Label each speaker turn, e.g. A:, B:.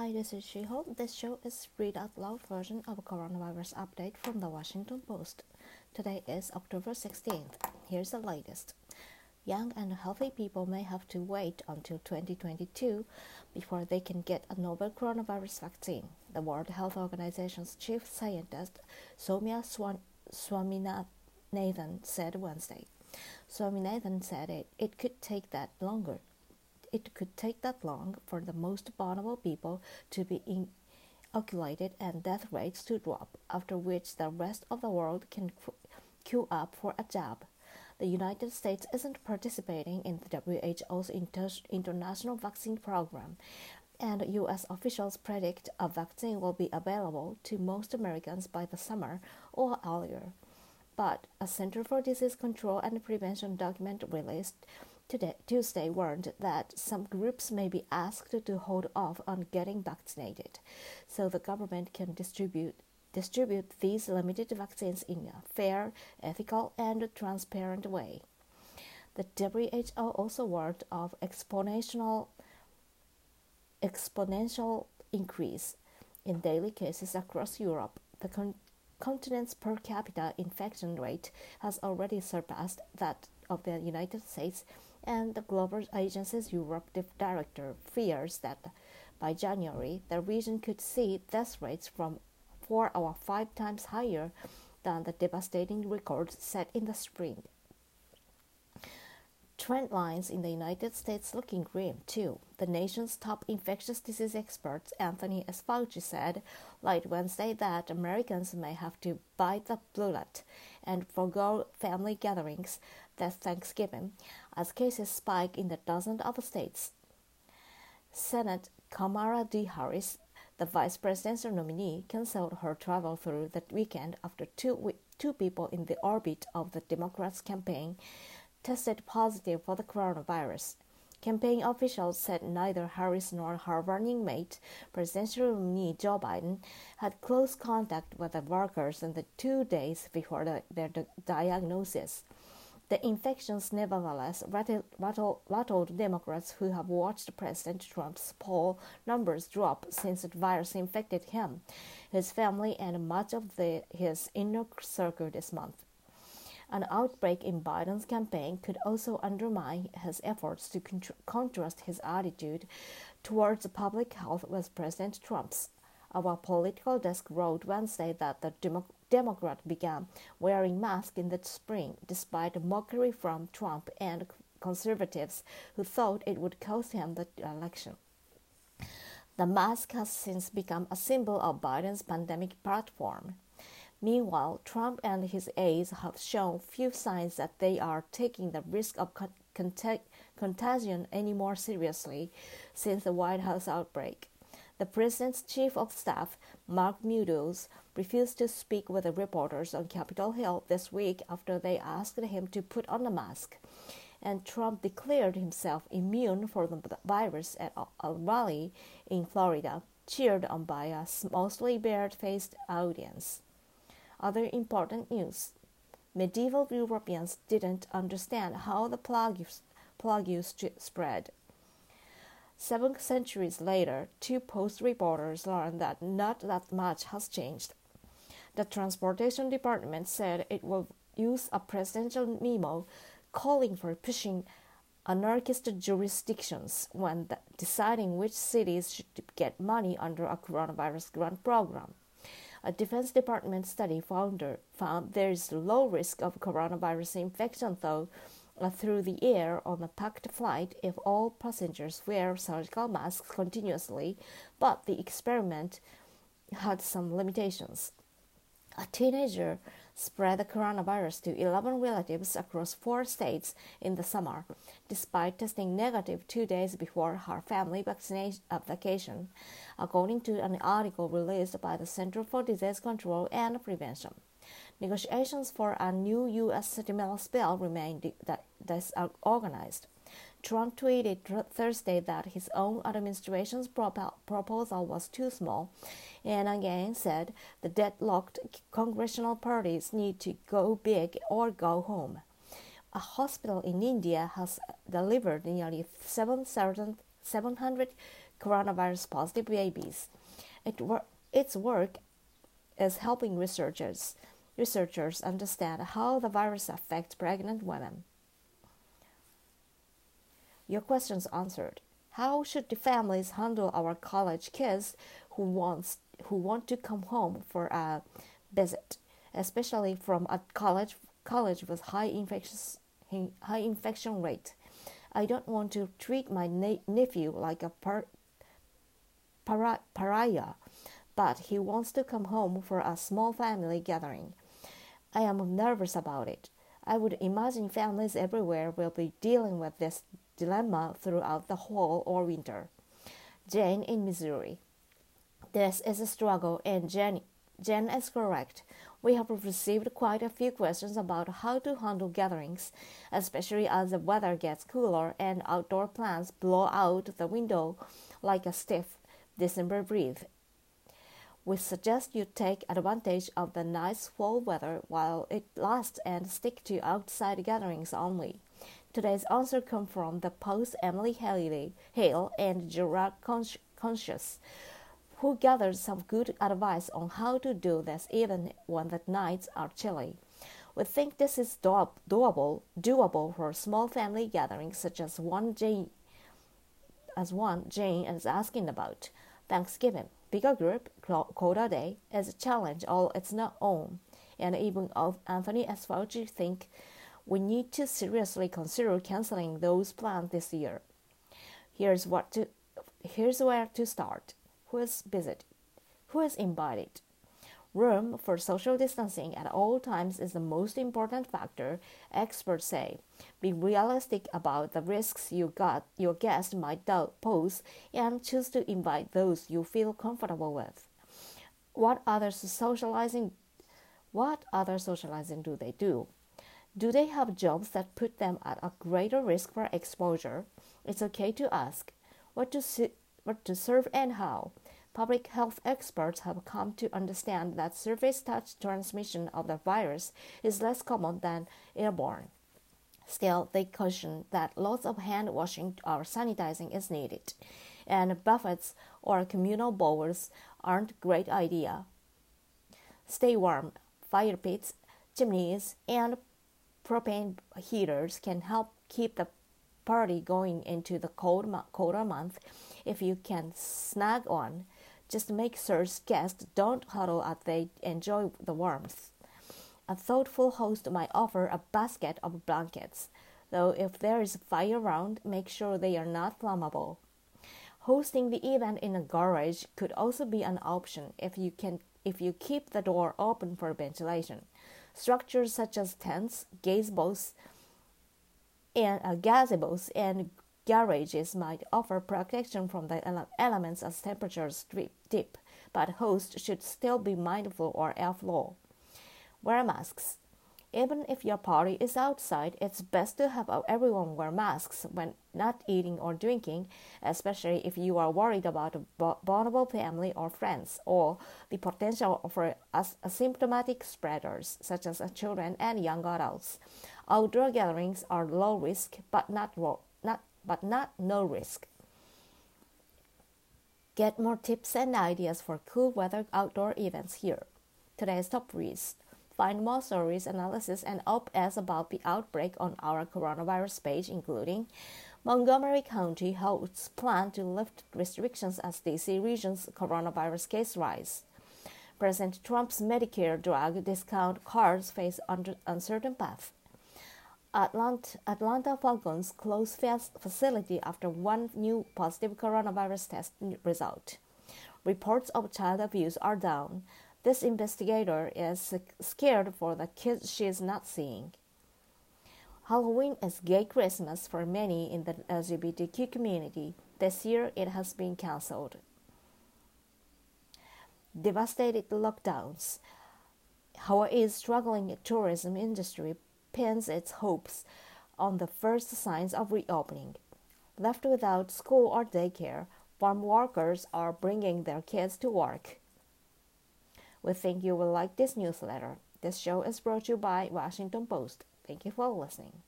A: Hi, this is Shiho. This show is read out loud version of a coronavirus update from the Washington Post. Today is October 16th. Here's the latest. Young and healthy people may have to wait until 2022 before they can get a novel coronavirus vaccine, the World Health Organization's chief scientist Soumya Swaminathan said Wednesday. Swaminathan said it, it could take that longer it could take that long for the most vulnerable people to be inoculated and death rates to drop, after which the rest of the world can queue up for a jab. The United States isn't participating in the WHO's inter- international vaccine program, and U.S. officials predict a vaccine will be available to most Americans by the summer or earlier. But a Center for Disease Control and Prevention document released today, Tuesday warned that some groups may be asked to hold off on getting vaccinated so the government can distribute distribute these limited vaccines in a fair, ethical, and transparent way. The WHO also warned of exponential exponential increase in daily cases across Europe. The con- continent's per capita infection rate has already surpassed that of the United States and the Global Agency's Europe director fears that by January the region could see death rates from four or five times higher than the devastating records set in the spring. Trend lines in the United States looking grim too. The nation's top infectious disease expert Anthony S. Fauci said late Wednesday that Americans may have to bite the bullet and forego family gatherings this Thanksgiving as cases spike in the dozens of states. Senate Kamala D. Harris, the vice presidential nominee, canceled her travel through the weekend after two, two people in the orbit of the Democrats' campaign tested positive for the coronavirus. Campaign officials said neither Harris nor her running mate, presidential nominee Joe Biden, had close contact with the workers in the two days before the, their diagnosis. The infections nevertheless rattled, rattled, rattled, Democrats who have watched President Trump's poll numbers drop since the virus infected him, his family, and much of the, his inner circle this month. An outbreak in Biden's campaign could also undermine his efforts to contrast his attitude towards public health with President Trump's. Our political desk wrote Wednesday that the Democrats Democrat began wearing masks in the spring, despite mockery from Trump and conservatives who thought it would cost him the election. The mask has since become a symbol of Biden's pandemic platform. Meanwhile, Trump and his aides have shown few signs that they are taking the risk of contagion any more seriously since the White House outbreak. The president's chief of staff, Mark Meadows, refused to speak with the reporters on Capitol Hill this week after they asked him to put on a mask. And Trump declared himself immune from the virus at a rally in Florida, cheered on by a mostly bare faced audience. Other important news medieval Europeans didn't understand how the plague, plague spread. Seven centuries later, two Post reporters learned that not that much has changed. The Transportation Department said it will use a presidential memo calling for pushing anarchist jurisdictions when deciding which cities should get money under a coronavirus grant program. A Defense Department study found, found there is low risk of coronavirus infection, though, Uh, through the air on a packed flight if all passengers wear surgical masks continuously, but the experiment had some limitations. A teenager spread the coronavirus to 11 relatives across four states in the summer, despite testing negative two days before her family vaccination uh, vacation, according to an article released by the Center for Disease Control and Prevention. Negotiations for a new U.S. stimulus bill remain disorganized. Trump tweeted Thursday that his own administration's proposal was too small, and again said the deadlocked congressional parties need to go big or go home. A hospital in India has delivered nearly 700 coronavirus positive babies. It wor- its work is helping researchers researchers understand how the virus affects pregnant women. Your questions answered. How should the families handle our college kids who wants who want to come home for a visit, especially from a college college with high infectious high infection rate? I don't want to treat my nephew like a par- para- pariah, but he wants to come home for a small family gathering. I am nervous about it. I would imagine families everywhere will be dealing with this dilemma throughout the fall or winter. Jane in Missouri. This is a struggle, and Jen, Jen is correct. We have received quite a few questions about how to handle gatherings, especially as the weather gets cooler and outdoor plants blow out the window like a stiff December breeze. We suggest you take advantage of the nice fall weather while it lasts and stick to outside gatherings only. Today's answer comes from the post Emily Heil and Gerard Conscious, who gathered some good advice on how to do this even when the nights are chilly. We think this is doable, doable for small family gatherings such as one Jane, as one Jane is asking about. Thanksgiving. Bigger group, quota day, is a challenge all its own, and even Anthony S. Fauci think we need to seriously consider canceling those plans this year. Here's what to, here's where to start. Who is visited? Who is invited? Room for social distancing at all times is the most important factor, experts say. Be realistic about the risks you got your guest might pose and choose to invite those you feel comfortable with. What other socializing what other socializing do they do? Do they have jobs that put them at a greater risk for exposure? It's okay to ask what to, what to serve and how. Public health experts have come to understand that surface touch transmission of the virus is less common than airborne. Still, they caution that lots of hand washing or sanitizing is needed, and buffets or communal bowls aren't great idea. Stay warm. Fire pits, chimneys, and propane heaters can help keep the party going into the cold, colder month if you can snag on. Just make sure guests don't huddle as they enjoy the warmth. A thoughtful host might offer a basket of blankets, though if there is a fire around, make sure they are not flammable. Hosting the event in a garage could also be an option if you can if you keep the door open for ventilation. Structures such as tents, gazebos, and uh, gazebos and Garages might offer protection from the elements as temperatures dip, but hosts should still be mindful or airflow. Wear masks. Even if your party is outside, it's best to have everyone wear masks when not eating or drinking, especially if you are worried about vulnerable family or friends, or the potential for asymptomatic spreaders, such as children and young adults. Outdoor gatherings are low risk but not, not but not no risk. Get more tips and ideas for cool weather outdoor events here. Today's top reads. Find more stories, analysis, and op-eds about the outbreak on our coronavirus page, including Montgomery County holds plan to lift restrictions as DC region's coronavirus case rise. President Trump's Medicare drug discount cards face uncertain path. Atlanta, Atlanta Falcons close facility after one new positive coronavirus test result. Reports of child abuse are down. This investigator is scared for the kids she is not seeing. Halloween is gay Christmas for many in the LGBTQ community. This year it has been cancelled. Devastated lockdowns. Hawaii's struggling tourism industry pins its hopes on the first signs of reopening. Left without school or daycare, farm workers are bringing their kids to work. We think you will like this newsletter. This show is brought to you by Washington Post. Thank you for listening.